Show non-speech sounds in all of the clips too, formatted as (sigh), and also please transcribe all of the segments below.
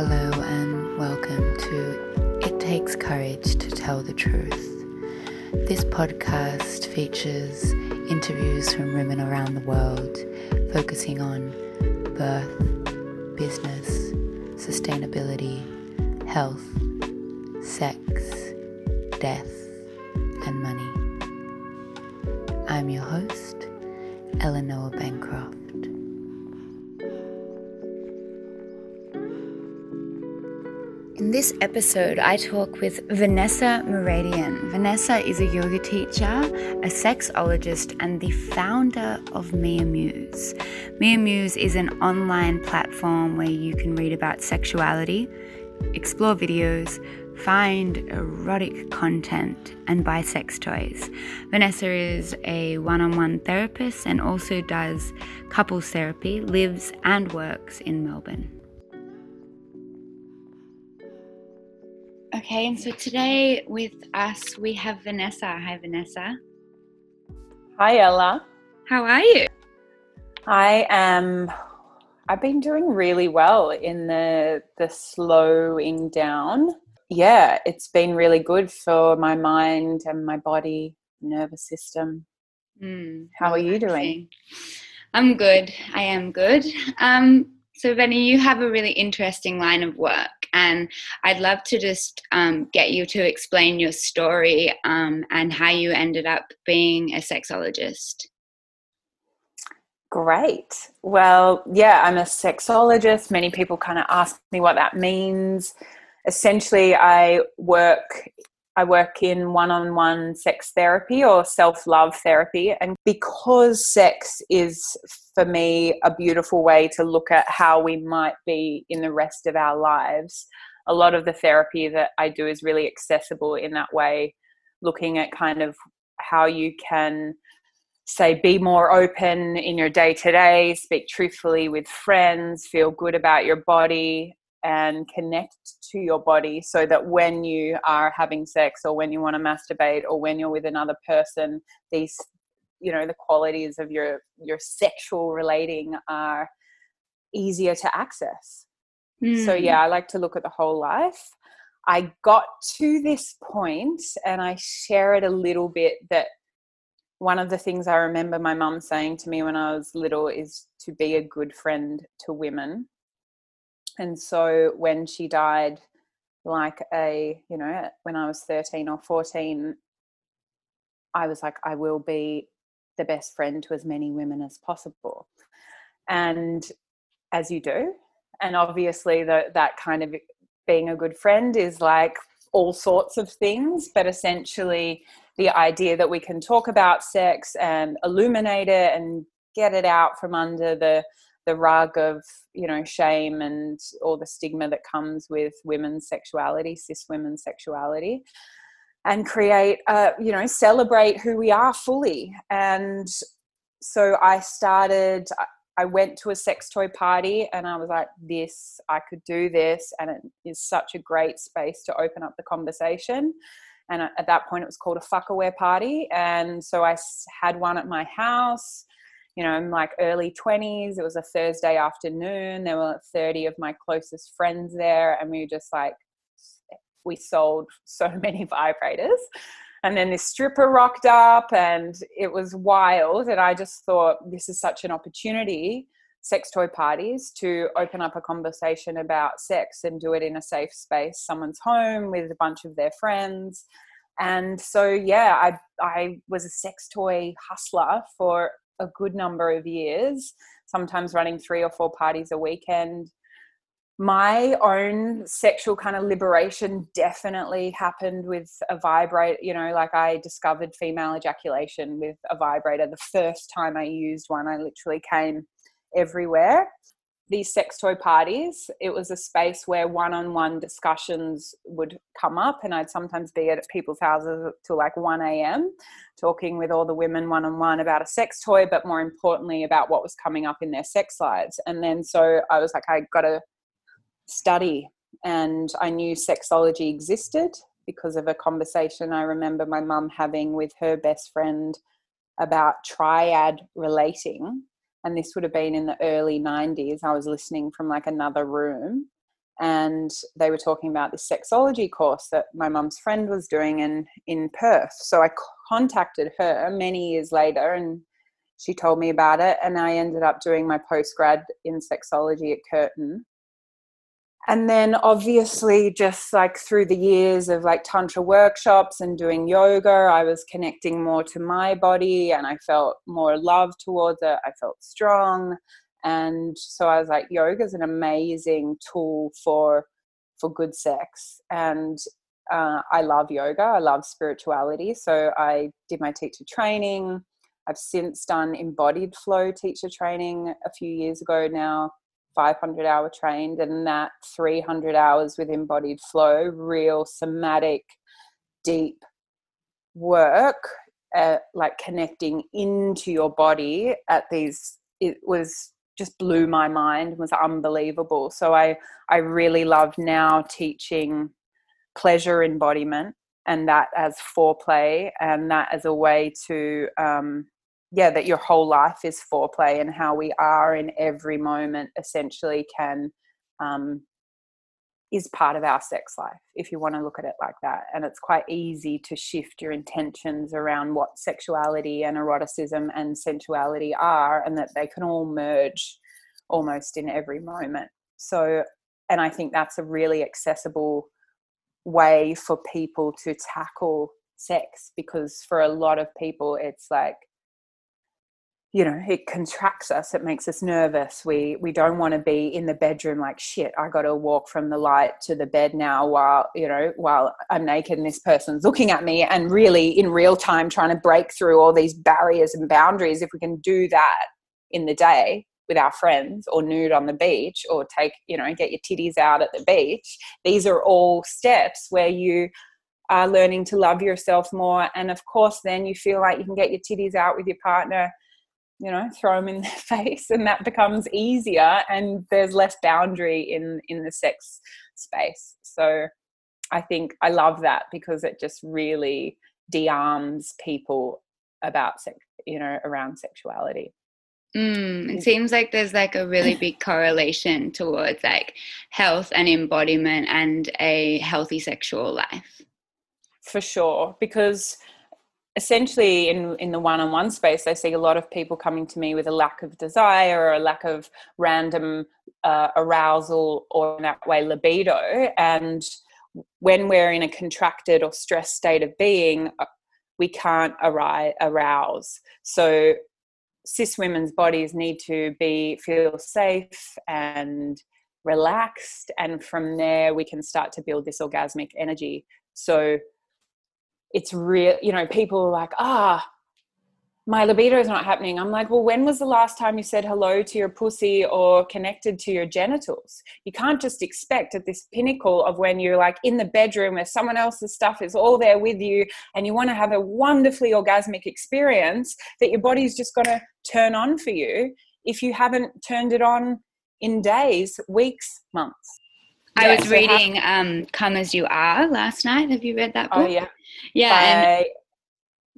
Hello, and welcome to It Takes Courage to Tell the Truth. This podcast features interviews from women around the world focusing on birth, business, sustainability, health, sex, death, and money. I'm your host, Eleanor Bancroft. This episode, I talk with Vanessa Mouradian. Vanessa is a yoga teacher, a sexologist, and the founder of Mia Muse. Mia Muse is an online platform where you can read about sexuality, explore videos, find erotic content, and buy sex toys. Vanessa is a one on one therapist and also does couples therapy, lives and works in Melbourne. Okay, and so today with us we have Vanessa. Hi, Vanessa. Hi, Ella. How are you? I am. I've been doing really well in the the slowing down. Yeah, it's been really good for my mind and my body, nervous system. Mm, How are you doing? I'm good. I am good. Um, so, Benny, you have a really interesting line of work, and I'd love to just um, get you to explain your story um, and how you ended up being a sexologist. Great. Well, yeah, I'm a sexologist. Many people kind of ask me what that means. Essentially, I work I work in one-on-one sex therapy or self-love therapy. And because sex is for me a beautiful way to look at how we might be in the rest of our lives, a lot of the therapy that I do is really accessible in that way, looking at kind of how you can say be more open in your day to day, speak truthfully with friends, feel good about your body, and connect to your body so that when you are having sex or when you want to masturbate or when you're with another person, these you know the qualities of your your sexual relating are easier to access. Mm. So yeah, I like to look at the whole life. I got to this point and I share it a little bit that one of the things I remember my mum saying to me when I was little is to be a good friend to women. And so when she died, like a, you know, when I was 13 or 14, I was like, I will be the best friend to as many women as possible. And as you do. And obviously, the, that kind of being a good friend is like all sorts of things, but essentially, the idea that we can talk about sex and illuminate it and get it out from under the the rug of you know shame and all the stigma that comes with women's sexuality cis women's sexuality and create uh, you know celebrate who we are fully. And so i started i went to a sex toy party and i was like this i could do this and it is such a great space to open up the conversation. And at that point it was called a fuck aware party. And so i had one at my house you know i'm like early 20s it was a thursday afternoon there were 30 of my closest friends there and we just like we sold (laughs) so many vibrators. And then this stripper rocked up and it was wild and i just thought this is such an opportunity sex toy parties to open up a conversation about sex and do it in a safe space someone's home with a bunch of their friends. And so yeah i i was a sex toy hustler for a good number of years sometimes running three or four parties a weekend my own sexual kind of liberation definitely happened with a vibrator. You know, like I discovered female ejaculation with a vibrator. The first time I used one, I literally came everywhere. These sex toy parties, it was a space where one on one discussions would come up, and I'd sometimes be at people's houses till like 1 a.m. talking with all the women one on one about a sex toy, but more importantly, about what was coming up in their sex lives. And then so I was like, I got to study and I knew sexology existed because of a conversation I remember my mum having with her best friend about triad relating. And this would have been in the early 90s. I was listening from like another room. and they were talking about this sexology course that my mum's friend was doing in in Perth. So I contacted her many years later, and she told me about it, and I ended up doing my postgrad in sexology at Curtin. And then obviously, just like through the years of like Tantra workshops and doing yoga, I was connecting more to my body and I felt more love towards it. I felt strong. And so i was like yoga is an amazing tool for for good sex. And uh, i love yoga i love spirituality so i did my teacher training. I've since done embodied flow teacher training a few years ago now 500 hour trained and that 300 hours with embodied flow real somatic deep work uh, like connecting into your body at these it was just blew my mind and was unbelievable. So i i really love now teaching pleasure embodiment and that as foreplay and that as a way to um yeah that your whole life is foreplay and how we are in every moment essentially can um is part of our sex life if you want to look at it like that. And it's quite easy to shift your intentions around what sexuality and eroticism and sensuality are and that they can all merge almost in every moment. So and i think that's a really accessible way for people to tackle sex because for a lot of people it's like you know it contracts us it makes us nervous. We we don't want to be in the bedroom like shit i got to walk from the light to the bed now while you know while i'm naked and this person's looking at me and really in real time trying to break through all these barriers and boundaries if we can do that in the day with our friends or nude on the beach or take you know get your titties out at the beach. These are all steps where you are learning to love yourself more and of course then you feel like you can get your titties out with your partner you know throw them in their (laughs) face and that becomes easier and there's less boundary in in the sex space. So i think i love that because it just really de-arms people about sex you know around sexuality. Mm, it seems like there's like a really (laughs) big correlation towards like health and embodiment and a healthy sexual life. For sure, because essentially in in the one-on-one space i see a lot of people coming to me with a lack of desire or a lack of random uh, arousal or in that way libido. And when we're in a contracted or stressed state of being uh, we can't arouse. So cis women's bodies need to be feel safe and relaxed and from there we can start to build this orgasmic energy. So it's real you know people are like ah my libido is not happening i'm like well when was the last time you said hello to your pussy or connected to your genitals you can't just expect at this pinnacle of when you're like in the bedroom where someone else's stuff is all there with you and you want to have a wonderfully orgasmic experience that your body's just going to turn on for you if you haven't turned it on in days weeks months I was so reading have, um, "Come as You Are" last night. Have you read that oh, book? Oh yeah, yeah. and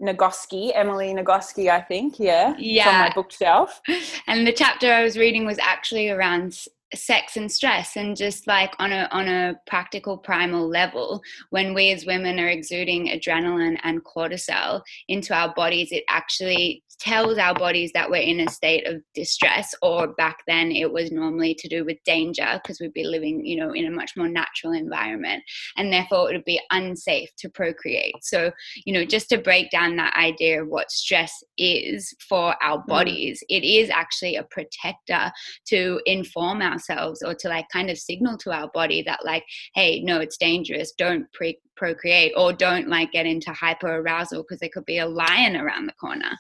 Nagoski, Emily Nagoski, I think. Yeah, yeah. It's on my bookshelf. (laughs) And the chapter I was reading was actually around sex and stress and just like on a on a practical primal level when we as women are exuding adrenaline and cortisol into our bodies it actually tells our bodies that we're in a state of distress or back then it was normally to do with danger because we'd be living you know in a much more natural environment and therefore it would be unsafe to procreate so you know just to break down that idea of what stress is for our mm. bodies mm. it is actually a protector to inform ourselves or to like kind of signal to our body that like hey no it's dangerous. Don't pre- procreate or don't like get into hyper arousal because there could be a lion around the corner.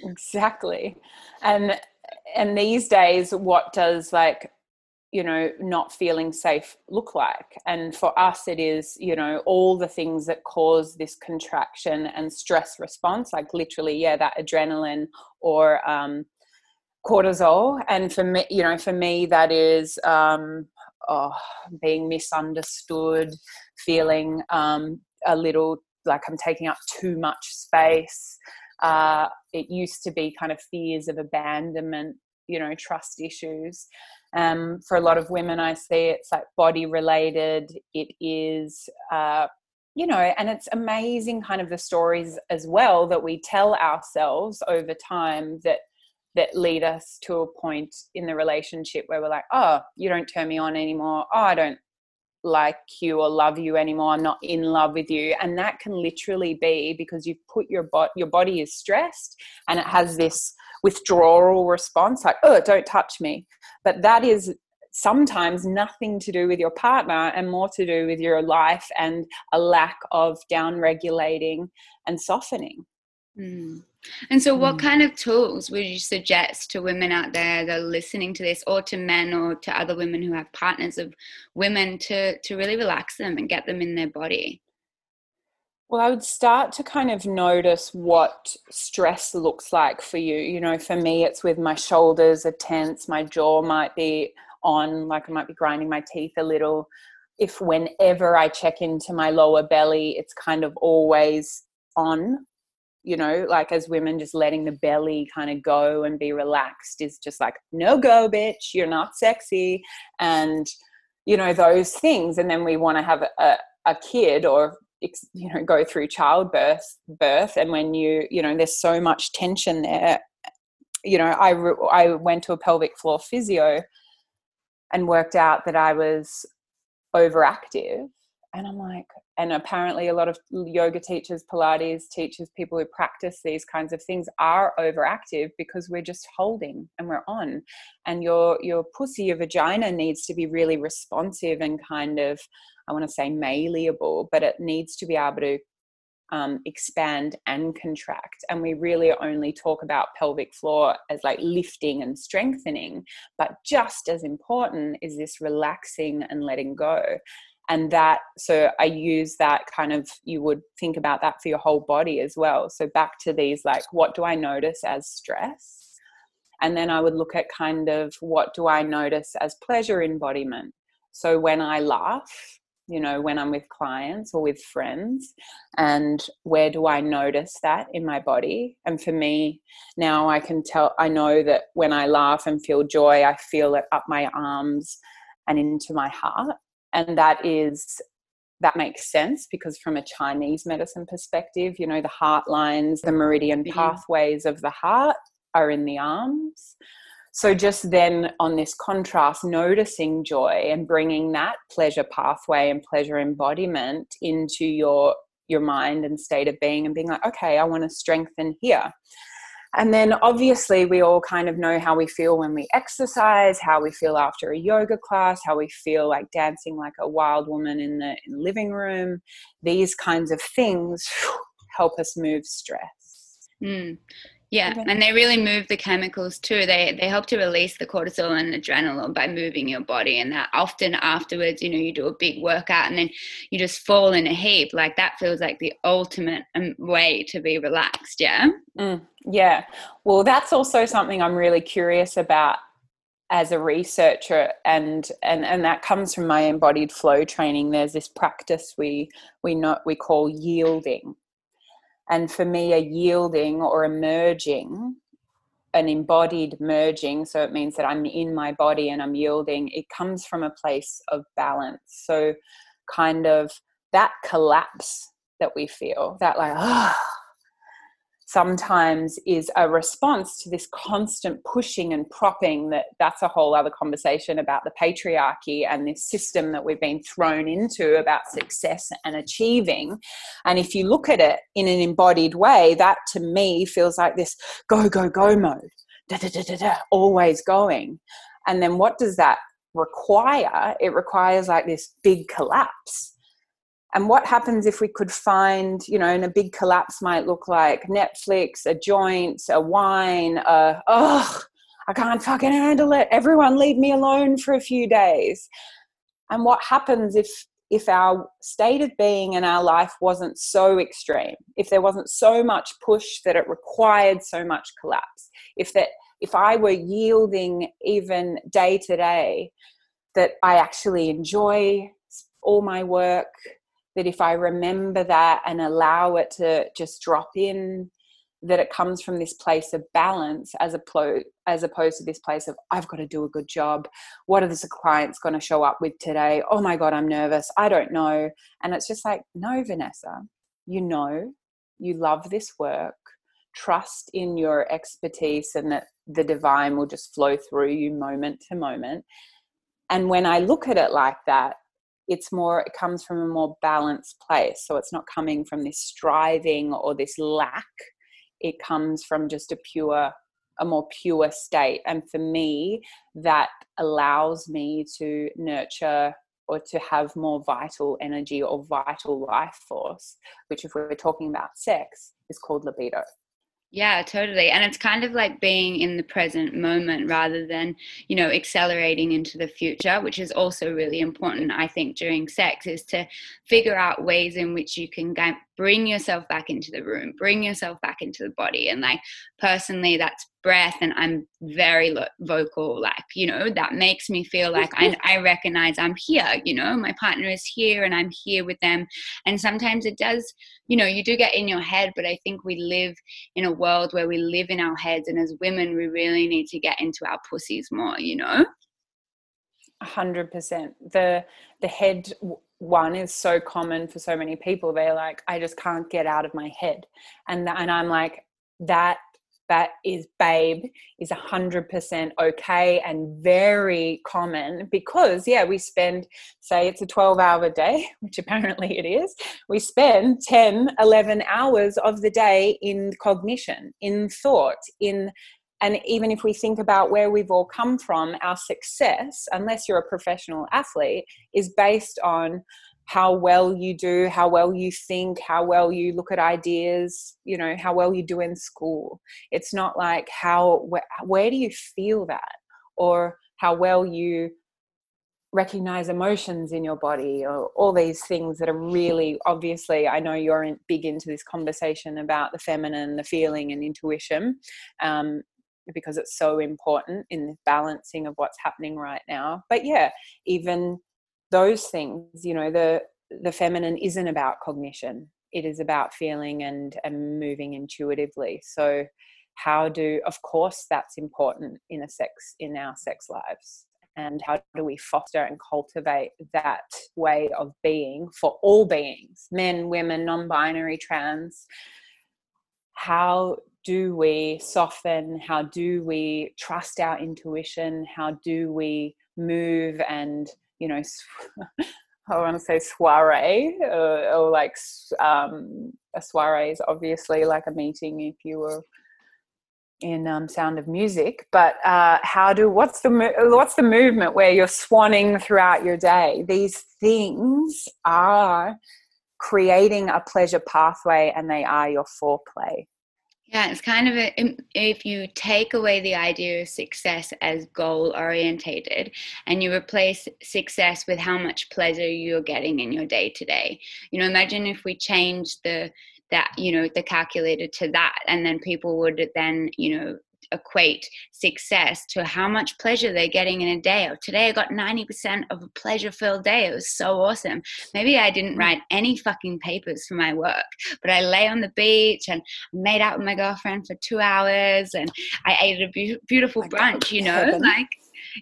Exactly. And and these days what does like you know not feeling safe look like? And for us it is you know all the things that cause this contraction and stress response like literally yeah that adrenaline or um, cortisol and for me you know for me that is um, oh, being misunderstood feeling um, a little like i'm taking up too much space. Uh, it used to be kind of fears of abandonment you know trust issues. Um, for a lot of women i see it's like body related. It is uh, you know and it's amazing kind of the stories as well that we tell ourselves over time that that lead us to a point in the relationship where we're like oh you don't turn me on anymore. Oh i don't like you or love you anymore. I'm not in love with you. And that can literally be because you've put your body your body is stressed and it has this withdrawal response like oh don't touch me. But that is sometimes nothing to do with your partner and more to do with your life and a lack of down regulating and softening mm. And so, what mm. kind of tools would you suggest to women out there that are listening to this, or to men, or to other women who have partners of women to to really relax them and get them in their body? Well, I would start to kind of notice what stress looks like for you. You know, for me, it's with my shoulders are tense, my jaw might be on, like I might be grinding my teeth a little. If whenever I check into my lower belly, it's kind of always on you know, like as women, just letting the belly kind of go and be relaxed is just like, no go, bitch, you're not sexy. And, you know, those things. And then we want to have a, a kid or, you know, go through childbirth, birth. And when you, you know, there's so much tension there. You know, I, I went to a pelvic floor physio and worked out that I was overactive and I'm like, and apparently a lot of yoga teachers, Pilates teachers, people who practice these kinds of things are overactive because we're just holding and we're on. And your your pussy, your vagina needs to be really responsive and kind of, I want to say malleable, but it needs to be able to um, expand and contract. And we really only talk about pelvic floor as like lifting and strengthening. But just as important is this relaxing and letting go and that so i use that kind of you would think about that for your whole body as well. So back to these like what do i notice as stress? And then i would look at kind of what do i notice as pleasure embodiment. So when i laugh you know when i'm with clients or with friends and where do i notice that in my body? And for me now i can tell i know that when i laugh and feel joy i feel it up my arms and into my heart and that is that makes sense because from a chinese medicine perspective you know the heart lines the meridian mm-hmm. pathways of the heart are in the arms. So just then on this contrast noticing joy and bringing that pleasure pathway and pleasure embodiment into your your mind and state of being and being like okay i want to strengthen here and then obviously, we all kind of know how we feel when we exercise, how we feel after a yoga class, how we feel like dancing like a wild woman in the, in the living room. These kinds of things (laughs) help us move stress. Mm. Yeah, and they really move the chemicals too. They they help to release the cortisol and adrenaline by moving your body, and that often afterwards, you know, you do a big workout and then you just fall in a heap. Like that feels like the ultimate um, way to be relaxed. Yeah. Mm, yeah. Well, that's also something I'm really curious about as a researcher and and and that comes from my embodied flow training there's this practice we we know we call yielding and for me, a yielding or a merging, an embodied merging, so it means that I'm in my body and I'm yielding, it comes from a place of balance. So, kind of that collapse that we feel, that like, oh, sometimes is a response to this constant pushing and propping that that's a whole other conversation about the patriarchy and this system that we've been thrown into about success and achieving. And if you look at it in an embodied way that to me feels like this go go go mode da, da, da, da, da, always going. And then what does that require? It requires like this big collapse and what happens if we could find you know and a big collapse might look like netflix a joint a wine a oh i can't fucking handle it. Everyone leave me alone for a few days. And what happens if if our state of being and our life wasn't so extreme if there wasn't so much push that it required so much collapse if that if i were yielding even day to day that i actually enjoy all my work that if I remember that and allow it to just drop in, that it comes from this place of balance as opposed as opposed to this place of I've got to do a good job. What are the clients going to show up with today? Oh my god, I'm nervous. I don't know. And it's just like, no, Vanessa, you know, you love this work. Trust in your expertise and that the divine will just flow through you moment to moment. And when I look at it like that, it's more it comes from a more balanced place. So it's not coming from this striving or this lack. It comes from just a pure a more pure state. And for me that allows me to nurture or to have more vital energy or vital life force which if we're talking about sex is called libido yeah, totally. And it's kind of like being in the present moment rather than, you know, accelerating into the future, which is also really important, I think, during sex, is to figure out ways in which you can bring yourself back into the room, bring yourself back into the body. And like, personally, that's breath and i'm very lo- vocal like you know that makes me feel like I, (laughs) I recognize i'm here you know my partner is here and i'm here with them. And sometimes it does you know you do get in your head but i think we live in a world where we live in our heads and as women we really need to get into our pussies more you know? 100% the the head one is so common for so many people they're like i just can't get out of my head. And and i'm like that that is babe is 100% okay and very common because yeah we spend say it's a 12 hour day (laughs) which apparently it is we spend 10 11 hours of the day in cognition in thought in and even if we think about where we've all come from our success unless you're a professional athlete is based on how well you do, how well you think, how well you look at ideas, you know, how well you do in school. It's not like how, where, where do you feel that? Or how well you recognize emotions in your body or all these things that are really obviously i know you're in, big into this conversation about the feminine the feeling and intuition um, because it's so important in the balancing of what's happening right now. But yeah even those things you know the the feminine isn't about cognition. It is about feeling and and moving intuitively. So how do of course that's important in a sex in our sex lives. And how do we foster and cultivate that way of being for all beings men women non-binary trans? How do we soften how do we trust our intuition how do we move and you know, (laughs) I want to say soiree uh, or like um, a soiree is obviously like a meeting if you were in um, Sound of Music. But uh, how do what's the what's the movement where you're swanning throughout your day? These things are creating a pleasure pathway, and they are your foreplay. Yeah, it's kind of a, um, if you take away the idea of success as goal orientated and you replace success with how much pleasure you're getting in your day to day. You know, imagine if we change the that you know the calculator to that and then people would then you know equate success to how much pleasure they're getting in a day. Or today I got 90% of a pleasure filled day. It was so awesome. Maybe I didn't mm. write any fucking papers for my work, but I lay on the beach and made out with my girlfriend for two hours and I ate a be- beautiful brunch, you know, like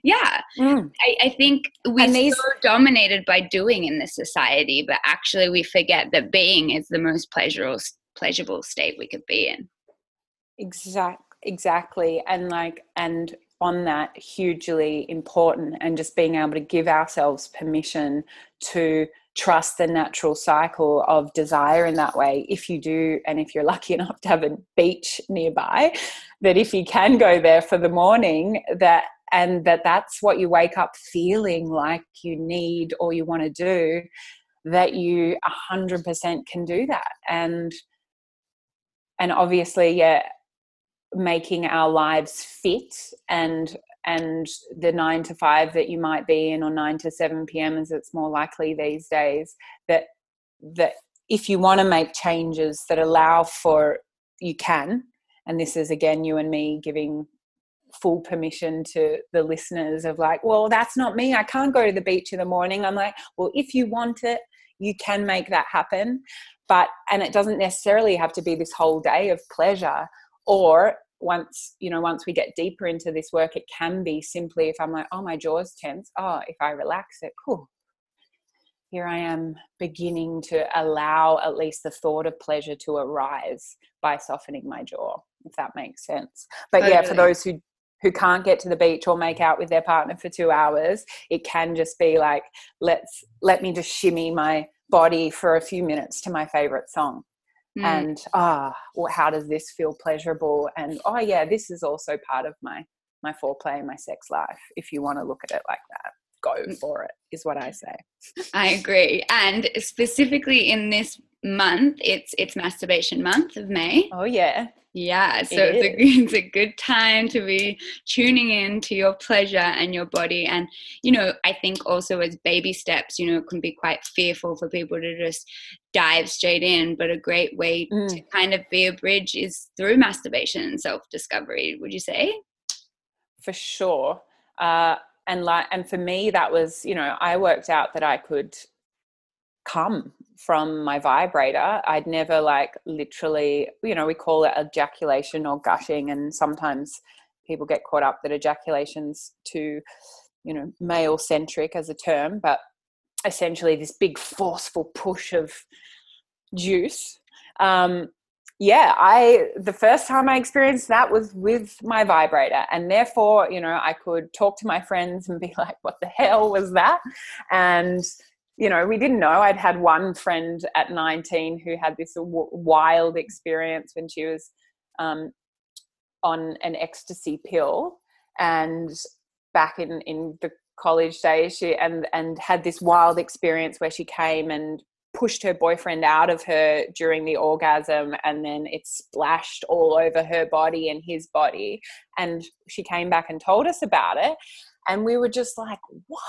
yeah mm. I, I, think we're these- so dominated by doing in this society but actually we forget that being is the most pleasurable pleasurable state we could be in exactly exactly and like and on that hugely important and just being able to give ourselves permission to trust the natural cycle of desire in that way. If you do and if you're (laughs) lucky enough to have a beach nearby that if you can go there for the morning that and that that's what you wake up feeling like you need or you want to do that you 100% can do that. And and obviously yeah making our lives fit and and the nine to five that you might be in or nine to 7 p.m as it's more likely these days that that if you want to make changes that allow for you can and this is again you and me giving full permission to the listeners of like well that's not me. I can't go to the beach in the morning. I'm like well if you want it you can make that happen. But and it doesn't necessarily have to be this whole day of pleasure or once you know once we get deeper into this work it can be simply if i'm like oh my jaw's tense. Oh if i relax it cool here i am beginning to allow at least the thought of pleasure to arise by softening my jaw if that makes sense. But totally. yeah for those who who can't get to the beach or make out with their partner for two hours it can just be like let's let me just shimmy my body for a few minutes to my favorite song mm. and ah well, how does this feel pleasurable and oh yeah this is also part of my my foreplay and my sex life if you want to look at it like that go mm. for it is what i say i agree and specifically in this month it's it's masturbation month of may oh yeah yeah, so it it's, a, (laughs) it's a good time to be tuning in to your pleasure and your body. And, you know, I think also as baby steps, you know, it can be quite fearful for people to just dive straight in. But a great way mm. to kind of be a bridge is through masturbation and self discovery, would you say? For sure. Uh, and like, and for me, that was, you know, I worked out that I could come from my vibrator. I'd never like literally, you know, we call it ejaculation or gushing, and sometimes people get caught up that ejaculation's too, you know, male centric as a term, but essentially this big forceful push of juice. Um, yeah, I the first time I experienced that was with my vibrator, and therefore, you know, I could talk to my friends and be like, "What the hell was that?" and you know, we didn't know. I'd had one friend at 19 who had this wild experience when she was um, on an ecstasy pill, and back in in the college days, she and and had this wild experience where she came and pushed her boyfriend out of her during the orgasm and then it splashed all over her body and his body and she came back and told us about it and we were just like what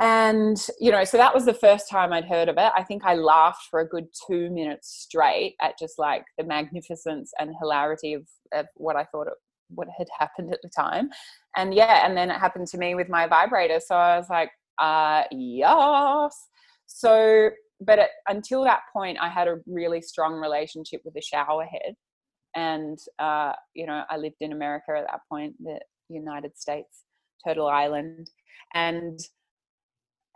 and, you know, so that was the first time I'd heard of it. I think I laughed for a good two minutes straight at just like the magnificence and hilarity of, of what I thought it, what had happened at the time. And yeah, and then it happened to me with my vibrator. So I was like, uh, yes. So, but it, until that point, I had a really strong relationship with the shower head. And, uh, you know, I lived in America at that point, the United States, Turtle Island. And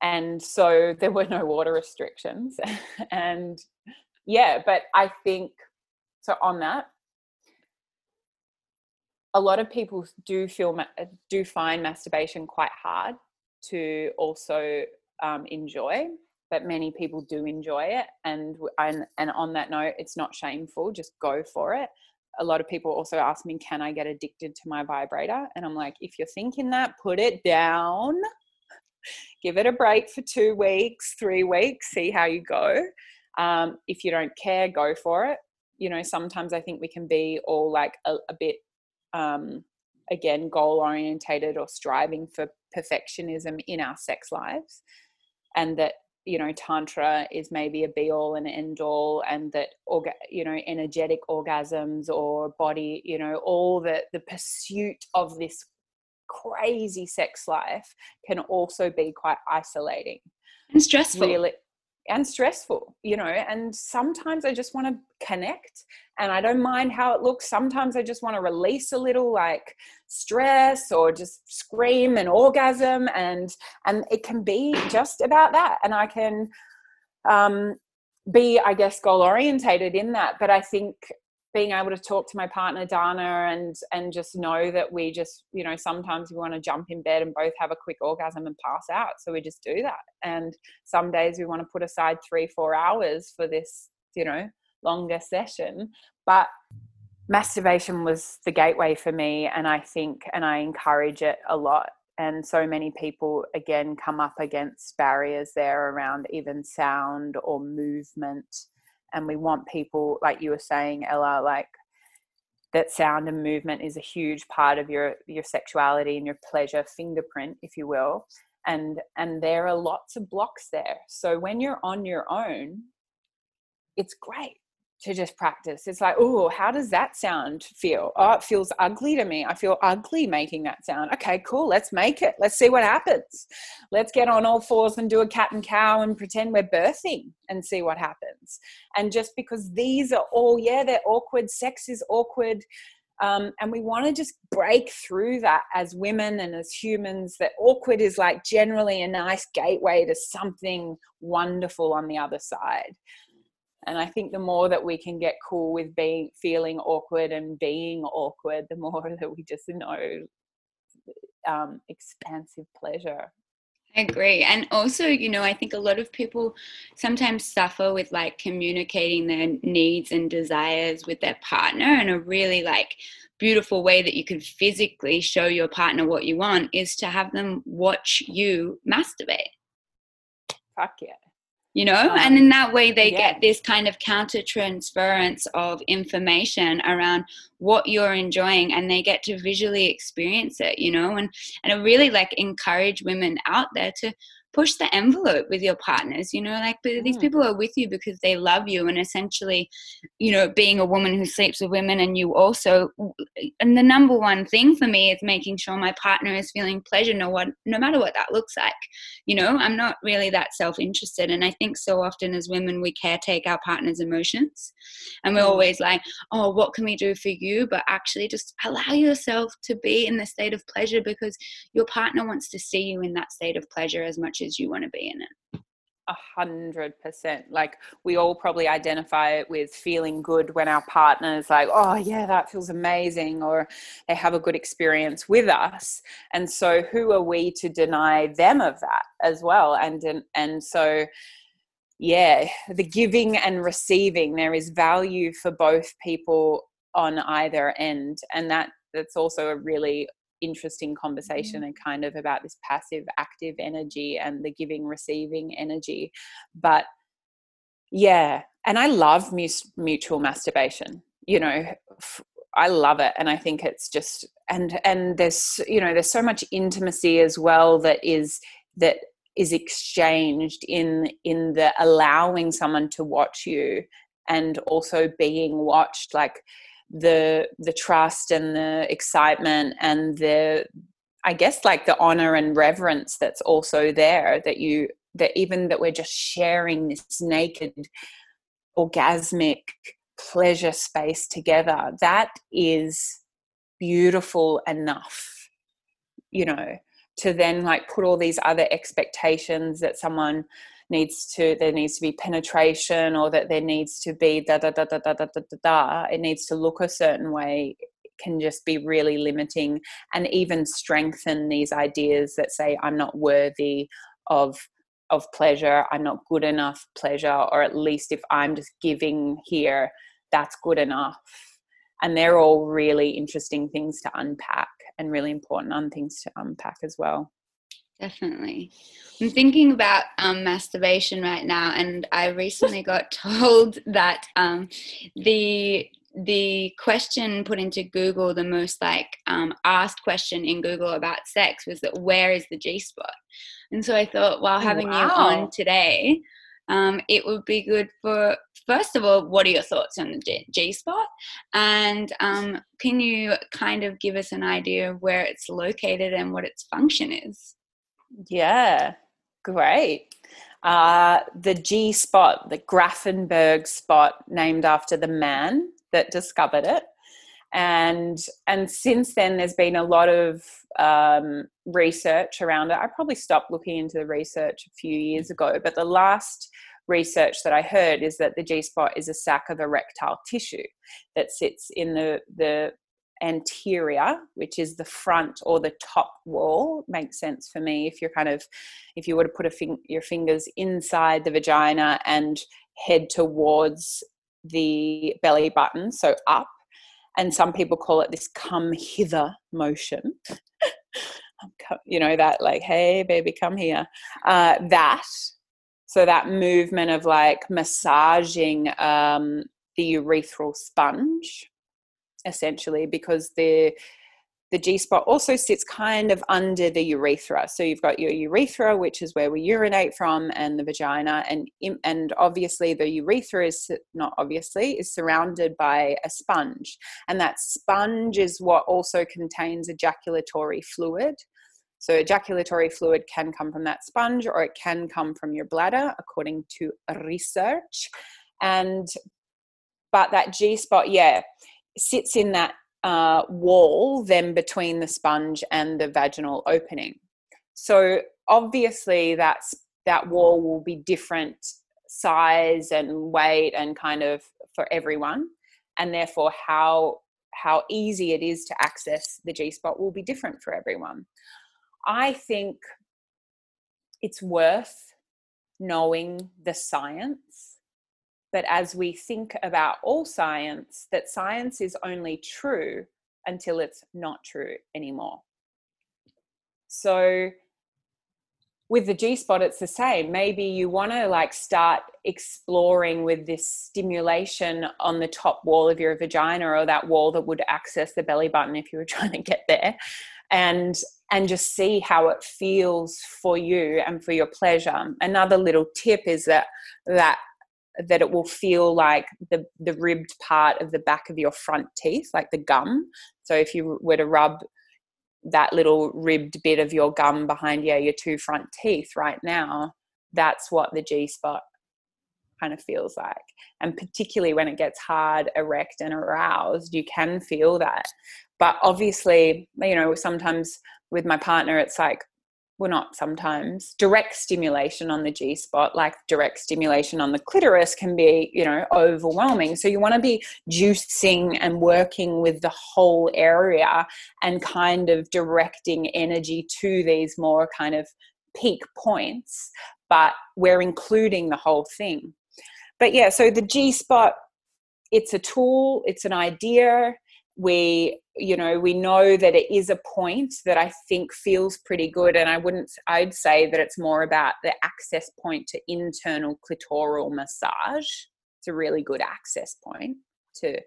and so there were no water restrictions. (laughs) And yeah but i think so on that a lot of people do feel do find masturbation quite hard to also um, enjoy but many people do enjoy it. And, and and on that note it's not shameful just go for it. A lot of people also ask me can i get addicted to my vibrator? And i'm like if you're thinking that put it down give it a break for two weeks, three weeks, see how you go. Um, if you don't care, go for it. You know, sometimes I think we can be all like a, a bit, um, again, goal orientated or striving for perfectionism in our sex lives. And that, you know, Tantra is maybe a be all and end all, and that, orga- you know, energetic orgasms or body, you know, all the, the pursuit of this crazy sex life can also be quite isolating and stressful. Really, and stressful, you know. And sometimes I just want to connect and I don't mind how it looks. Sometimes I just want to release a little like stress or just scream and orgasm and and it can be just about that. And I can um be, I guess, goal orientated in that. But I think being able to talk to my partner Dana and and just know that we just you know sometimes we want to jump in bed and both have a quick orgasm and pass out so we just do that. And some days we want to put aside 3 4 hours for this you know longer session but masturbation was the gateway for me and I think and I encourage it a lot. And so many people again come up against barriers there around even sound or movement and we want people like you were saying ella like that sound and movement is a huge part of your your sexuality and your pleasure fingerprint if you will. And and there are lots of blocks there. So when you're on your own it's great to just practice. It's like, oh, how does that sound feel? Oh, it feels ugly to me. I feel ugly making that sound. Okay, cool. Let's make it. Let's see what happens. Let's get on all fours and do a cat and cow and pretend we're birthing and see what happens. And just because these are all, yeah, they're awkward, sex is awkward. Um, and we want to just break through that as women and as humans that awkward is like generally a nice gateway to something wonderful on the other side and i think the more that we can get cool with being feeling awkward and being awkward the more (laughs) that we just know um, expansive pleasure I agree. And also, you know, I think a lot of people sometimes suffer with like communicating their needs and desires with their partner. And a really like beautiful way that you can physically show your partner what you want is to have them watch you masturbate. Fuck yeah you know? Um, and in that way they yeah. get this kind of counter transference of information around what you're enjoying and they get to visually experience it you know? And and I really like encourage women out there to push the envelope with your partners you know like mm. these people are with you because they love you and essentially you know being a woman who sleeps with women and you also and the number one thing for me is making sure my partner is feeling pleasure no what no matter what that looks like you know i'm not really that self-interested and i think so often as women we caretake our partner's emotions and we're mm. always like oh what can we do for you but actually just allow yourself to be in the state of pleasure because your partner wants to see you in that state of pleasure as much you want to be in it. A hundred percent like we all probably identify it with feeling good when our partner's like oh yeah that feels amazing or they have a good experience with us and so who are we to deny them of that as well? And and, and so yeah the giving and receiving there is value for both people on either end and that that's also a really interesting conversation mm-hmm. and kind of about this passive active energy and the giving receiving energy but yeah and i love mutual masturbation you know i love it and i think it's just and and there's you know there's so much intimacy as well that is that is exchanged in in the allowing someone to watch you and also being watched like the the trust and the excitement and the i guess like the honor and reverence that's also there that you that even that we're just sharing this naked orgasmic pleasure space together that is beautiful enough you know to then like put all these other expectations that someone needs to there needs to be penetration or that there needs to be da da da da da da da da, da. it needs to look a certain way can just be really limiting and even strengthen these ideas that say i'm not worthy of of pleasure i'm not good enough pleasure or at least if i'm just giving here that's good enough and they're all really interesting things to unpack and really important things to unpack as well Definitely. I'm thinking about um, masturbation right now, and I recently (laughs) got told that um, the the question put into Google, the most like um, asked question in Google about sex was that where is the G spot? And so I thought, while oh, having wow. you on today, um, it would be good for first of all, what are your thoughts on the G spot? And um, can you kind of give us an idea of where it's located and what its function is? Yeah, great. Uh, the G spot, the Grafenberg spot, named after the man that discovered it. And and since then, there's been a lot of um, research around it. I probably stopped looking into the research a few years ago, but the last research that I heard is that the G spot is a sac of erectile tissue that sits in the the anterior which is the front or the top wall makes sense for me if you're kind of if you were to put a your fingers inside the vagina and head towards the belly button so up and some people call it this come hither motion. (laughs) You know that like hey baby come here. Uh, that so that movement of like massaging um, the urethral sponge essentially because the the G spot also sits kind of under the urethra. So you've got your urethra, which is where we urinate from, and the vagina, and and obviously the urethra is not obviously is surrounded by a sponge, and that sponge is what also contains ejaculatory fluid. So ejaculatory fluid can come from that sponge, or it can come from your bladder, according to research. And but that G spot, yeah, sits in that uh, wall then between the sponge and the vaginal opening. So obviously that's that wall will be different size and weight and kind of for everyone and therefore how how easy it is to access the G spot will be different for everyone. I think it's worth knowing the science but as we think about all science, that science is only true until it's not true anymore. So with the G spot, it's the same. Maybe you want to like start exploring with this stimulation on the top wall of your vagina or that wall that would access the belly button if you were (laughs) trying to get there and and just see how it feels for you and for your pleasure. Another little tip is that that that it will feel like the the ribbed part of the back of your front teeth like the gum. So if you were to rub that little ribbed bit of your gum behind yeah your two front teeth right now that's what the g spot kind of feels like. And particularly when it gets hard erect and aroused you can feel that. But obviously you know sometimes with my partner it's like well, not sometimes, direct stimulation on the G spot, like direct stimulation on the clitoris, can be, you know, overwhelming. So you want to be juicing and working with the whole area and kind of directing energy to these more kind of peak points, but we're including the whole thing. But yeah, so the G spot, it's a tool, it's an idea, we you know we know that it is a point that i think feels pretty good and i wouldn't i'd say that it's more about the access point to internal clitoral massage. It's a really good access point to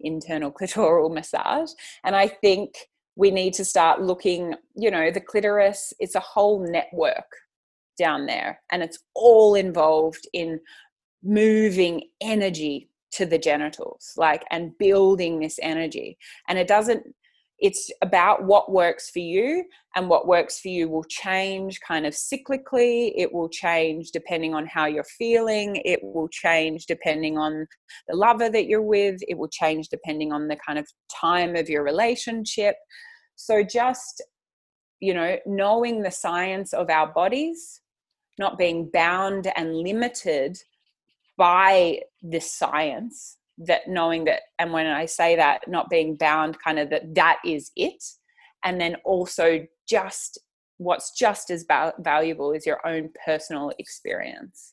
internal (laughs) clitoral massage and i think we need to start looking you know the clitoris it's a whole network down there and it's all involved in moving energy to the genitals like and building this energy. And it doesn't it's about what works for you and what works for you will change kind of cyclically. It will change depending on how you're feeling. It will change depending on the lover that you're with. It will change depending on the kind of time of your relationship. So just you know knowing the science of our bodies not being bound and limited by this science that knowing that and when i say that not being bound kind of that that is it and then also just what's just as val- valuable is your own personal experience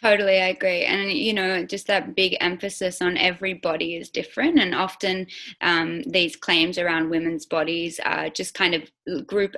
Totally, I agree. And, you know, just that big emphasis on every body is different. And often um, these claims around women's bodies are just kind of group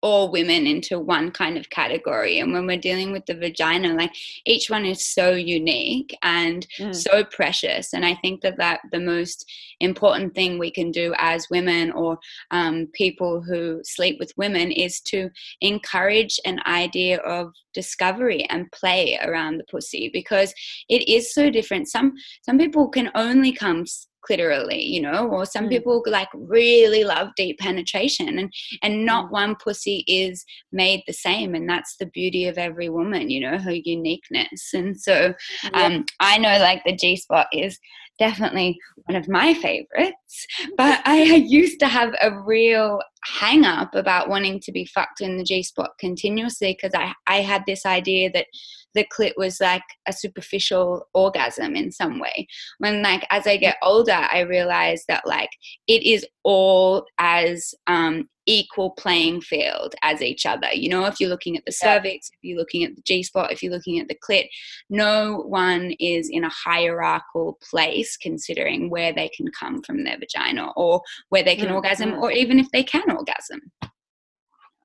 all women into one kind of category and when we're dealing with the vagina like each one is so unique and mm. so precious and i think that that the most important thing we can do as women or um, people who sleep with women is to encourage an idea of discovery and play around the pussy because it is so different some some people can only come clitorally you know or some mm. people like really love deep penetration and and not mm. one pussy is made the same and that's the beauty of every woman you know her uniqueness and so yeah. um i know like the g spot is definitely one of my favorites but i (laughs) used to have a real hang up about wanting to be fucked in the G spot continuously because I, I had this idea that the clit was like a superficial orgasm in some way. When like as I get older, I realize that like it is all as um, equal playing field as each other. You know, if you're looking at the cervix, if you're looking at the G spot, if you're looking at the clit, no one is in a hierarchical place considering where they can come from their vagina or where they can mm-hmm. orgasm or even if they can orgasm.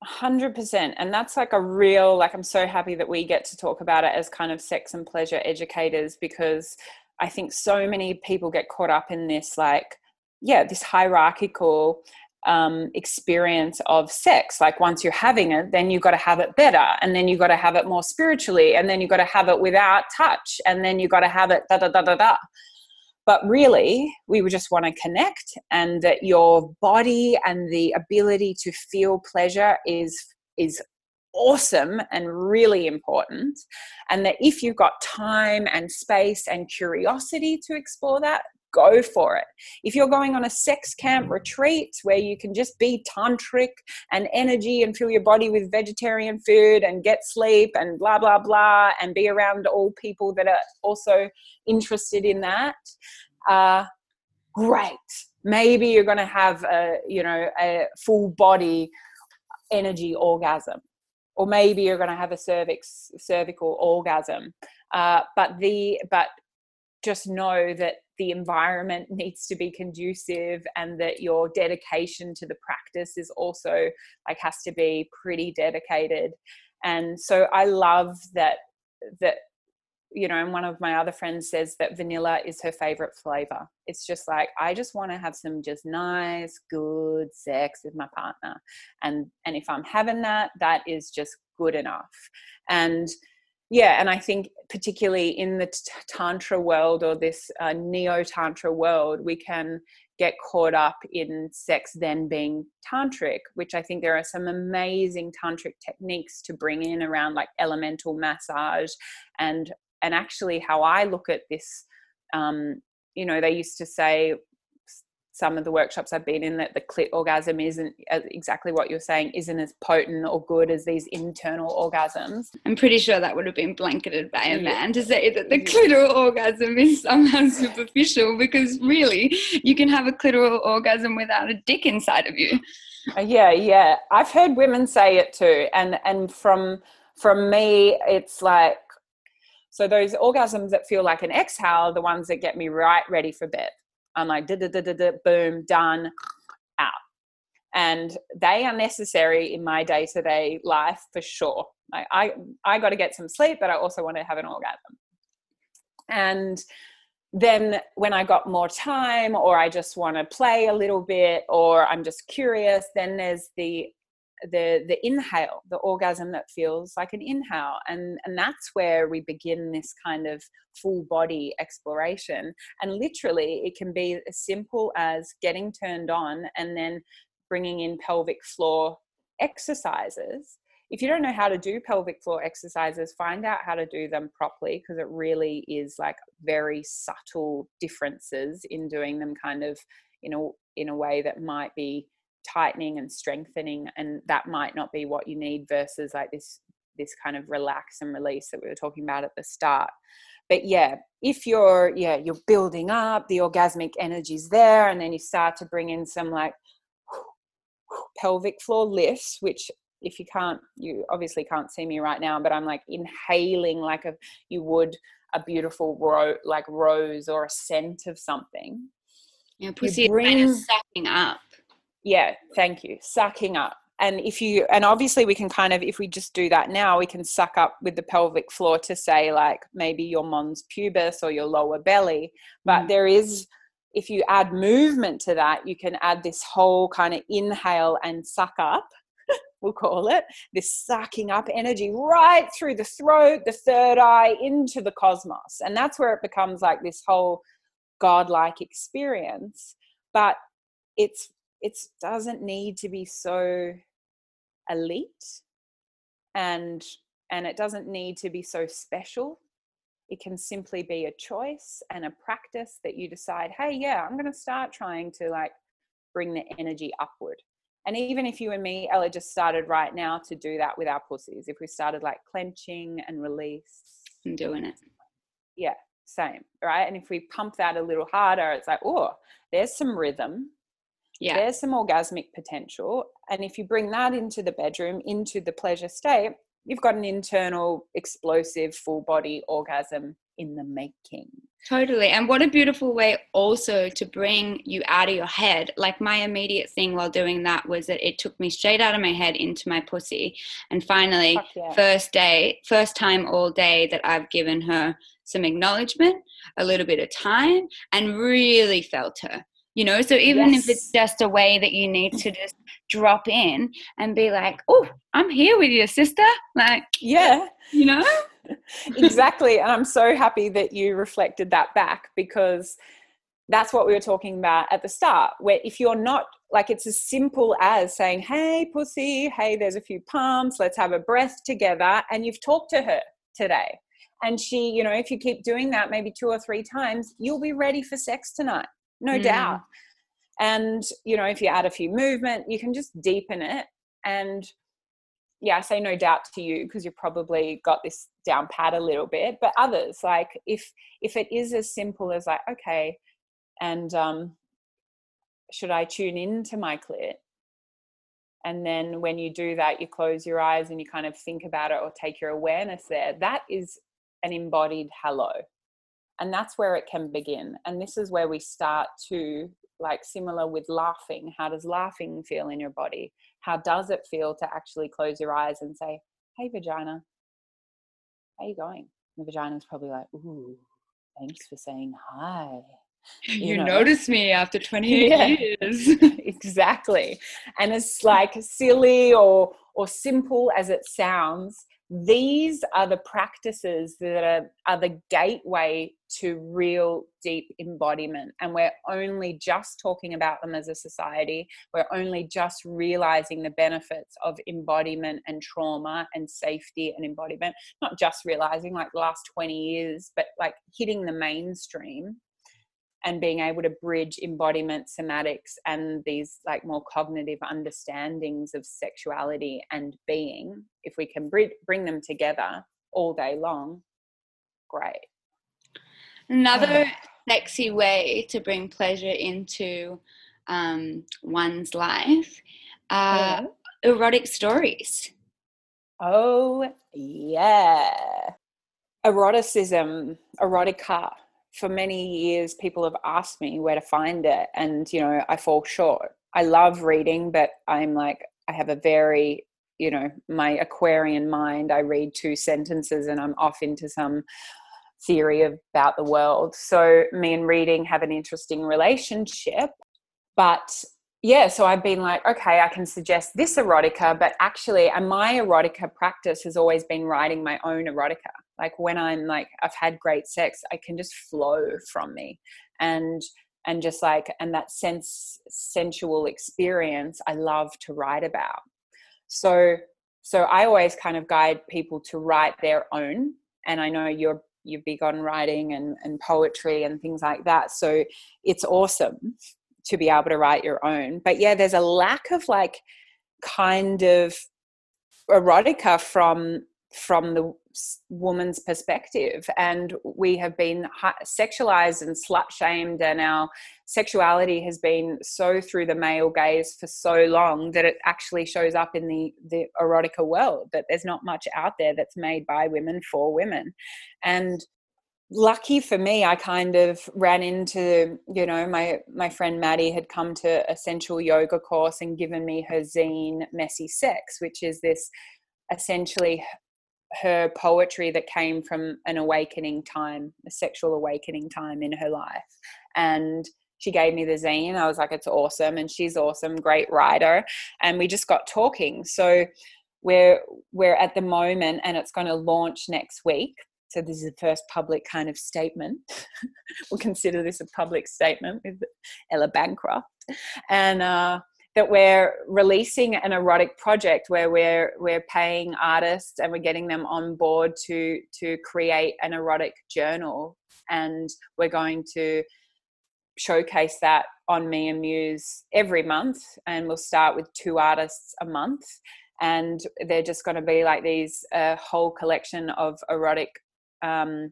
100% and that's like a real like i'm so happy that we get to talk about it as kind of sex and pleasure educators because i think so many people get caught up in this like yeah this hierarchical um, experience of sex. Like once you're having it, then you've got to have it better, and then you've got to have it more spiritually, and then you've got to have it without touch, and then you've got to have it da da da da da. But really, we would just want to connect, and that your body and the ability to feel pleasure is is awesome and really important. And that if you've got time and space and curiosity to explore that, go for it. If you're going on a sex camp retreat where you can just be tantric and energy and fill your body with vegetarian food and get sleep and blah, blah, blah, and be around all people that are also interested in that, uh, great. Maybe you're going to have a, you know, a full body energy orgasm or maybe you're going to have a cervix cervical orgasm uh, but the but just know that the environment needs to be conducive and that your dedication to the practice is also like has to be pretty dedicated and so i love that that you know, and one of my other friends says that vanilla is her favorite flavor. It's just like I just want to have some just nice, good sex with my partner, and and if I'm having that, that is just good enough. And yeah, and I think particularly in the tantra world or this uh, neo tantra world, we can get caught up in sex then being tantric, which I think there are some amazing tantric techniques to bring in around like elemental massage and and actually how i look at this um, you know they used to say some of the workshops I've been in that the clit orgasm isn't exactly what you're saying, isn't as potent or good as these internal orgasms. I'm pretty sure that would have been blanketed by a man to say that the clitoral orgasm is somehow (laughs) superficial because really you can have a clitoral orgasm without a dick inside of you. Uh, yeah, yeah. I've heard women say it too. And and from from me it's like so those orgasms that feel like an exhale are the ones that get me right ready for bed. I'm like, da da da da da, boom, done, out. And they are necessary in my day to day life for sure. I, I got to get some sleep, but I also want to have an orgasm. And then when I got more time, or I just want to play a little bit, or I'm just curious, then there's the the the inhale the orgasm that feels like an inhale. And and that's where we begin this kind of full body exploration. And literally it can be as simple as getting turned on and then bringing in pelvic floor exercises. If you don't know how to do pelvic floor exercises find out how to do them properly because it really is like very subtle differences in doing them kind of you know in a way that might be tightening and strengthening and that might not be what you need versus like this this kind of relax and release that we were talking about at the start. But yeah if you're yeah you're building up the orgasmic energy's there and then you start to bring in some like (sighs) pelvic floor lifts which if you can't you obviously can't see me right now but i'm like inhaling like a you would a beautiful ro- like rose or a scent of something. Yeah pussy bring, kind of sucking up yeah thank you. Sucking up. And if you and obviously we can kind of if we just do that now we can suck up with the pelvic floor to say like maybe your mons pubis or your lower belly. But mm. there is if you add movement to that you can add this whole kind of inhale and suck up (laughs) we'll call it this sucking up energy right through the throat the third eye into the cosmos. And that's where it becomes like this whole godlike experience. But it's it doesn't need to be so elite and and it doesn't need to be so special. It can simply be a choice and a practice that you decide hey yeah i'm going to start trying to like bring the energy upward. And even if you and me ella just started right now to do that with our pussies if we started like clenching and release and doing it. Yeah same right? And if we pump that a little harder it's like oh there's some rhythm yeah. there's some orgasmic potential. And if you bring that into the bedroom, into the pleasure state, you've got an internal, explosive, full body orgasm in the making. Totally. And what a beautiful way also to bring you out of your head. Like my immediate thing while doing that was that it took me straight out of my head into my pussy. And finally, yeah. first day, first time all day that I've given her some acknowledgement, a little bit of time, and really felt her you know? So even yes. if it's just a way that you need to mm. just drop in and be like oh i'm here with you sister like yeah. (laughs) you know? (laughs) Exactly and i'm so happy that you reflected that back because that's what we were talking about at the start where if you're not like it's as simple as saying hey pussy hey there's a few pumps let's have a breath together and you've talked to her today and she you know if you keep doing that maybe two or three times you'll be ready for sex tonight no mm. doubt. And you know if you add a few movement you can just deepen it and yeah i say no doubt to you because you've probably got this down pat a little bit. But others like if if it is as simple as like okay and um should i tune into my clit? And then when you do that you close your eyes and you kind of think about it or take your awareness there that is an embodied hello and that's where it can begin and this is where we start to like similar with laughing. How does laughing feel in your body? How does it feel to actually close your eyes and say hey vagina. How you going? And the vagina's probably like ooh thanks for saying hi. You, you know? noticed me after 20 (laughs) yeah. years. (laughs) Exactly. And it's like silly or or simple as it sounds these are the practices that are, are the gateway to real deep embodiment. And we're only just talking about them as a society. We're only just realizing the benefits of embodiment and trauma and safety and embodiment. Not just realizing like the last 20 years, but like hitting the mainstream and being able to bridge embodiment somatics and these like more cognitive understandings of sexuality and being if we can bring them together all day long great. Another sexy way to bring pleasure into um, one's life uh, mm. erotic stories. Oh yeah. Eroticism erotica for many years people have asked me where to find it and you know i fall short i love reading but i'm like i have a very you know my aquarian mind i read two sentences and i'm off into some theory about the world so me and reading have an interesting relationship but yeah, so I've been like, okay, I can suggest this erotica, but actually, and my erotica practice has always been writing my own erotica. Like when I'm like, I've had great sex, I can just flow from me, and and just like, and that sense sensual experience, I love to write about. So, so I always kind of guide people to write their own, and I know you're you're big on writing and and poetry and things like that. So it's awesome to be able to write your own. But yeah, there's a lack of like kind of erotica from from the woman's perspective and we have been sexualized and slut shamed and our sexuality has been so through the male gaze for so long that it actually shows up in the the erotica world that there's not much out there that's made by women for women. And lucky for me i kind of ran into you know my my friend maddie had come to essential yoga course and given me her zine messy sex which is this essentially her poetry that came from an awakening time a sexual awakening time in her life. And she gave me the zine. I was like it's awesome and she's awesome great writer. And we just got talking. So we're we're at the moment and it's going to launch next week. So this is the first public kind of statement. (laughs) we'll consider this a public statement with Ella Bancroft, and uh, that we're releasing an erotic project where we're we're paying artists and we're getting them on board to to create an erotic journal, and we're going to showcase that on Mia Muse every month, and we'll start with two artists a month. And they're just going to be like these uh, whole collection of erotic um,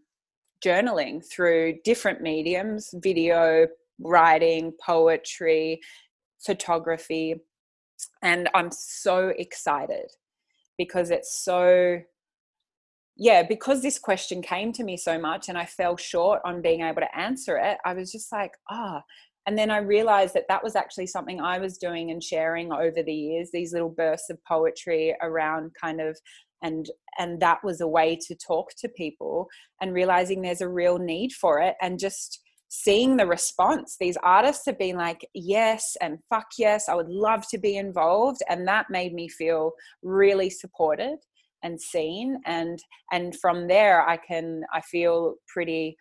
journaling through different mediums video, writing, poetry, photography. And I'm so excited because it's so, yeah, because this question came to me so much and I fell short on being able to answer it. I was just like, ah. Oh. And then I realized that that was actually something I was doing and sharing over the years, these little bursts of poetry around kind of and and that was a way to talk to people and realizing there's a real need for it and just seeing the response. These artists have been like yes and fuck yes i would love to be involved and that made me feel really supported and seen and and from there i can i feel pretty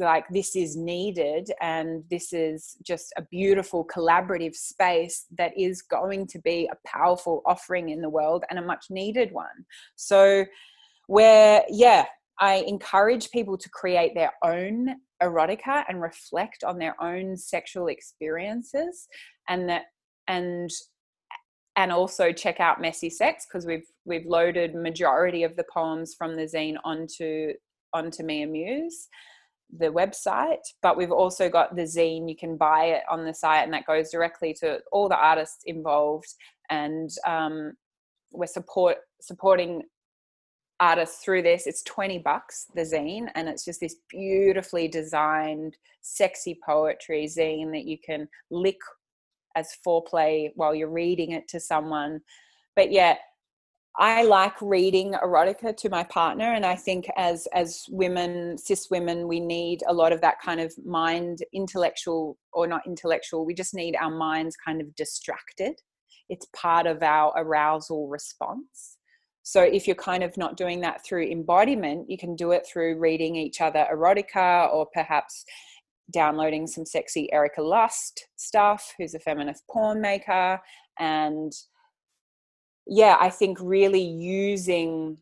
like this is needed and this is just a beautiful collaborative space that is going to be a powerful offering in the world and a much needed one. So where yeah i encourage people to create their own erotica and reflect on their own sexual experiences and that and and also check out messy sex because we've we've loaded majority of the poems from the zine onto onto Mia Muse the website, but we've also got the zine. You can buy it on the site, and that goes directly to all the artists involved. And um, we're support supporting artists through this. It's twenty bucks the zine, and it's just this beautifully designed, sexy poetry zine that you can lick as foreplay while you're reading it to someone. But yeah, I like reading erotica to my partner, and I think as as women, cis women, we need a lot of that kind of mind, intellectual or not intellectual. We just need our minds kind of distracted. It's part of our arousal response. So if you're kind of not doing that through embodiment, you can do it through reading each other erotica, or perhaps downloading some sexy Erika Lust stuff, who's a feminist porn maker, and yeah i think really using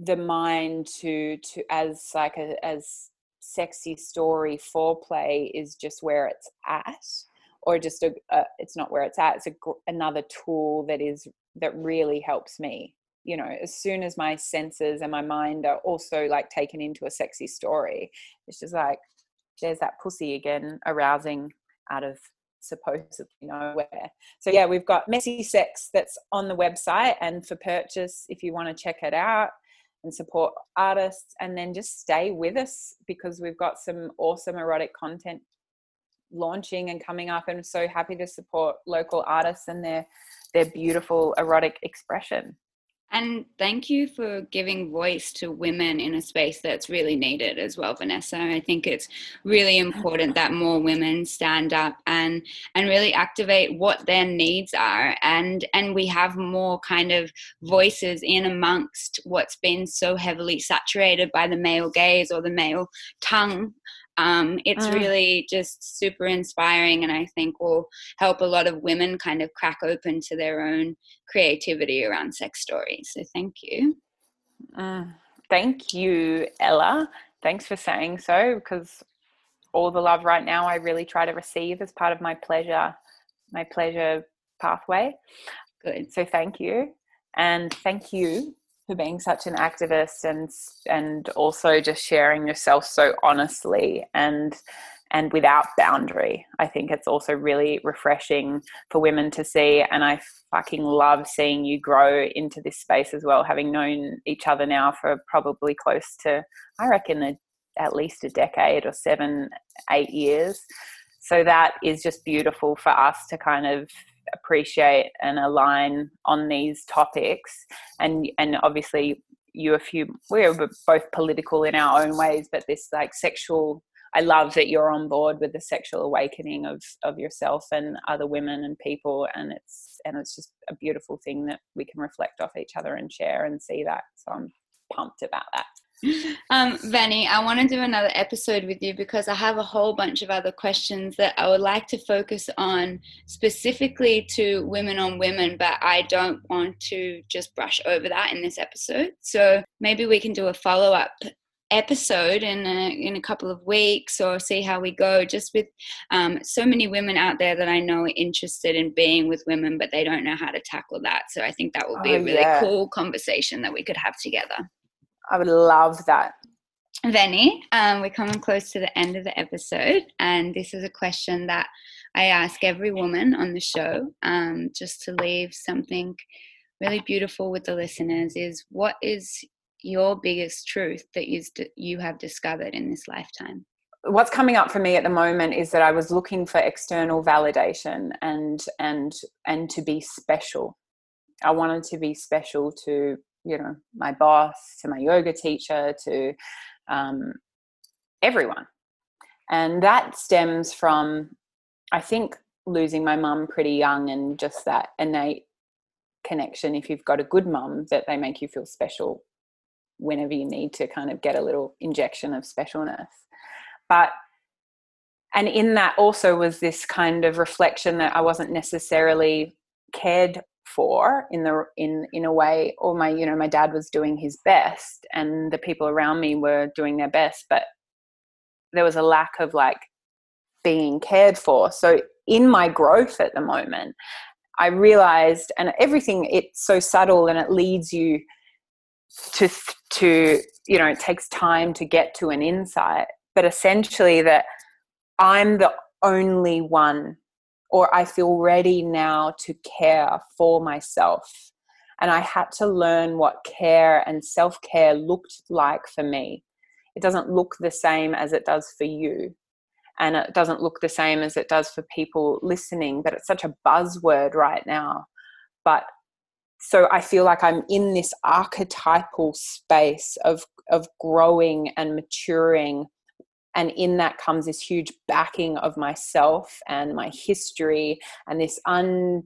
the mind to to as like a as sexy story foreplay is just where it's at or just a, a it's not where it's at it's a, another tool that is that really helps me you know as soon as my senses and my mind are also like taken into a sexy story it's just like there's that pussy again arousing out of supposedly nowhere. So yeah, we've got Messy Sex that's on the website and for purchase if you want to check it out and support artists and then just stay with us because we've got some awesome erotic content launching and coming up and so happy to support local artists and their their beautiful erotic expression. And thank you for giving voice to women in a space that's really needed as well, Vanessa. I think it's really important that more women stand up and and really activate what their needs are, and and we have more kind of voices in amongst what's been so heavily saturated by the male gaze or the male tongue um, it's mm. really just super inspiring and i think will help a lot of women kind of crack open to their own creativity around sex stories so thank you mm. thank you ella thanks for saying so because all the love right now i really try to receive as part of my pleasure my pleasure pathway good so thank you and thank you for being such an activist and and also just sharing yourself so honestly and and without boundary. I think it's also really refreshing for women to see. And I fucking love seeing you grow into this space as well, having known each other now for probably close to, I reckon, a, at least a decade or seven, eight years. So that is just beautiful for us to kind of appreciate and align on these topics. And and obviously you a few we're both political in our own ways but this like sexual I love that you're on board with the sexual awakening of of yourself and other women and people and it's and it's just a beautiful thing that we can reflect off each other and share and see that. So I'm pumped about that um, Vanny, I want to do another episode with you because I have a whole bunch of other questions that I would like to focus on specifically to women on women, but I don't want to just brush over that in this episode. So maybe we can do a follow up episode in a, in a couple of weeks or see how we go just with um, so many women out there that i know are interested in being with women but they don't know how to tackle that so i think that will be oh, a really yeah. cool conversation that we could have together I would love that. Venny, um, we're coming close to the end of the episode, and this is a question that I ask every woman on the show, um, just to leave something really beautiful with the listeners. Is what is your biggest truth that you you have discovered in this lifetime? What's coming up for me at the moment is that I was looking for external validation and and and to be special. I wanted to be special to you know my boss to my yoga teacher to um, everyone And that stems from, I think, losing my mum pretty young and just that innate connection. If you've got a good mum, that they make you feel special whenever you need to kind of get a little injection of specialness. But and in that also was this kind of reflection that I wasn't necessarily cared for in the in in a way or my you know my dad was doing his best and the people around me were doing their best but there was a lack of like being cared for. So in my growth at the moment i realized and everything it's so subtle and it leads you to to you know it takes time to get to an insight but essentially that i'm the only one or I feel ready now to care for myself. And I had to learn what care and self care looked like for me. It doesn't look the same as it does for you. And it doesn't look the same as it does for people listening, but it's such a buzzword right now. But so I feel like I'm in this archetypal space of, of growing and maturing and in that comes this huge backing of myself and my history and this un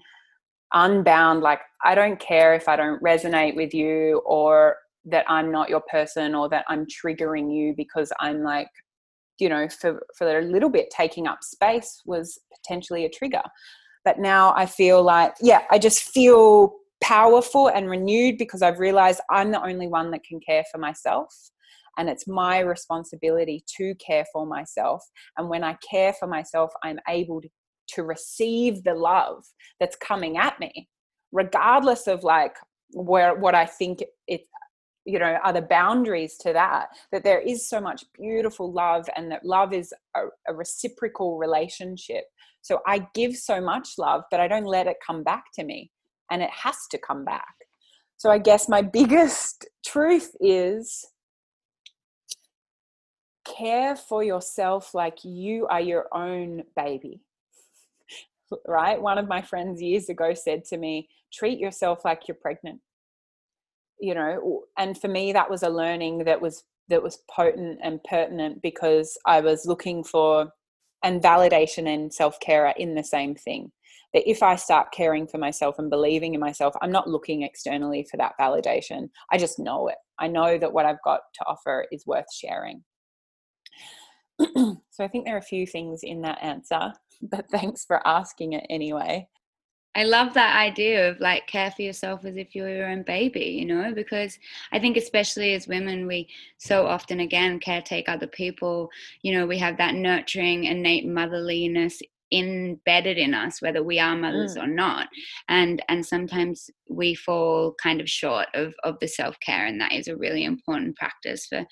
unbound like i don't care if i don't resonate with you or that i'm not your person or that i'm triggering you because i'm like you know for for a little bit taking up space was potentially a trigger. But now i feel like yeah i just feel powerful and renewed because i've realized i'm the only one that can care for myself and it's my responsibility to care for myself. And when i care for myself i'm able to, receive the love that's coming at me regardless of like where what i think it you know are the boundaries to that that there is so much beautiful love and that love is a, a, reciprocal relationship. So i give so much love but i don't let it come back to me and it has to come back. So i guess my (laughs) biggest truth is care for yourself like you are your own baby. (laughs) right? One of my friends years ago said to me, treat yourself like you're pregnant. You know, and for me that was a learning that was that was potent and pertinent because I was looking for and validation and self-care are in the same thing that if I start caring for myself and believing in myself, I'm not looking externally for that validation. I just know it. I know that what I've got to offer is worth sharing. (clears throat) so I think there are a few things in that answer, but thanks for asking it anyway. I love that idea of like care for yourself as if you're your own baby, you know, because I think especially as women, we so often again caretake other people. You know, we have that nurturing, innate motherliness embedded in us whether we are mothers mm. or not. And and sometimes we fall kind of short of of the self-care and that is a really important practice for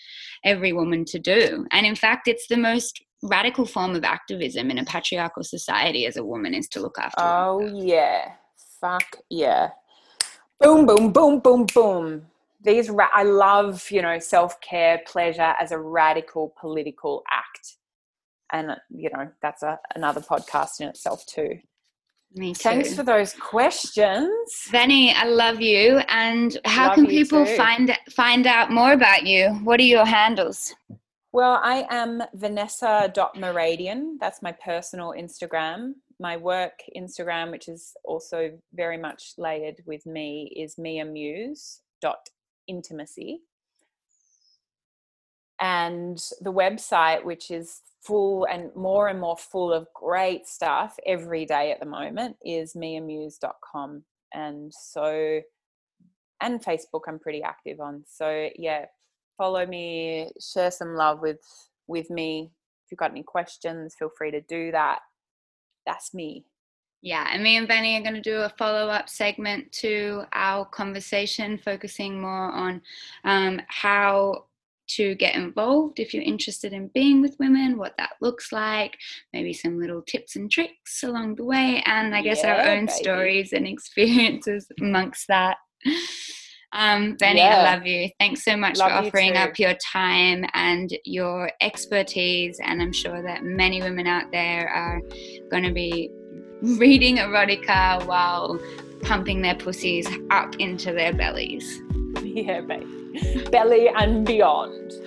every woman to do. And in fact it's the most radical form of activism in a patriarchal society as a woman is to look after oh yeah. Fuck yeah. Boom boom boom boom boom. These ra- i love you know self-care pleasure as a radical political act and you know that's a, another podcast in itself too me too. Thanks for those questions. Vanny, I love you. And how love can people too. find find out more about you? What are your handles? Well, I am Vanessa.Moradian. That's my personal Instagram. My work Instagram, which is also very much layered with me, is Mia Muse dot intimacy. And the website, which is full and more and more full of great stuff every day at the moment is miamuse.com and so and facebook i'm pretty active on. So yeah follow me share some love with with me. If you've got any questions feel free to do that. That's me. Yeah, and me and Benny are going to do a follow up segment to our conversation, focusing more on um, how to get involved if you're interested in being with women, what that looks like, maybe some little tips and tricks along the way, and I guess yeah, our own baby. stories and experiences amongst that. Um, Benny, yeah. I love you. Thanks so much love for offering up your time and your expertise. And I'm sure that many women out there are going to be reading erotica while pumping their pussies up into their bellies. (laughs) Yeah, baby belly and beyond. (laughs)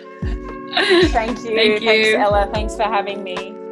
Thank you. Thank you. Thanks, Ella. Thanks for having me.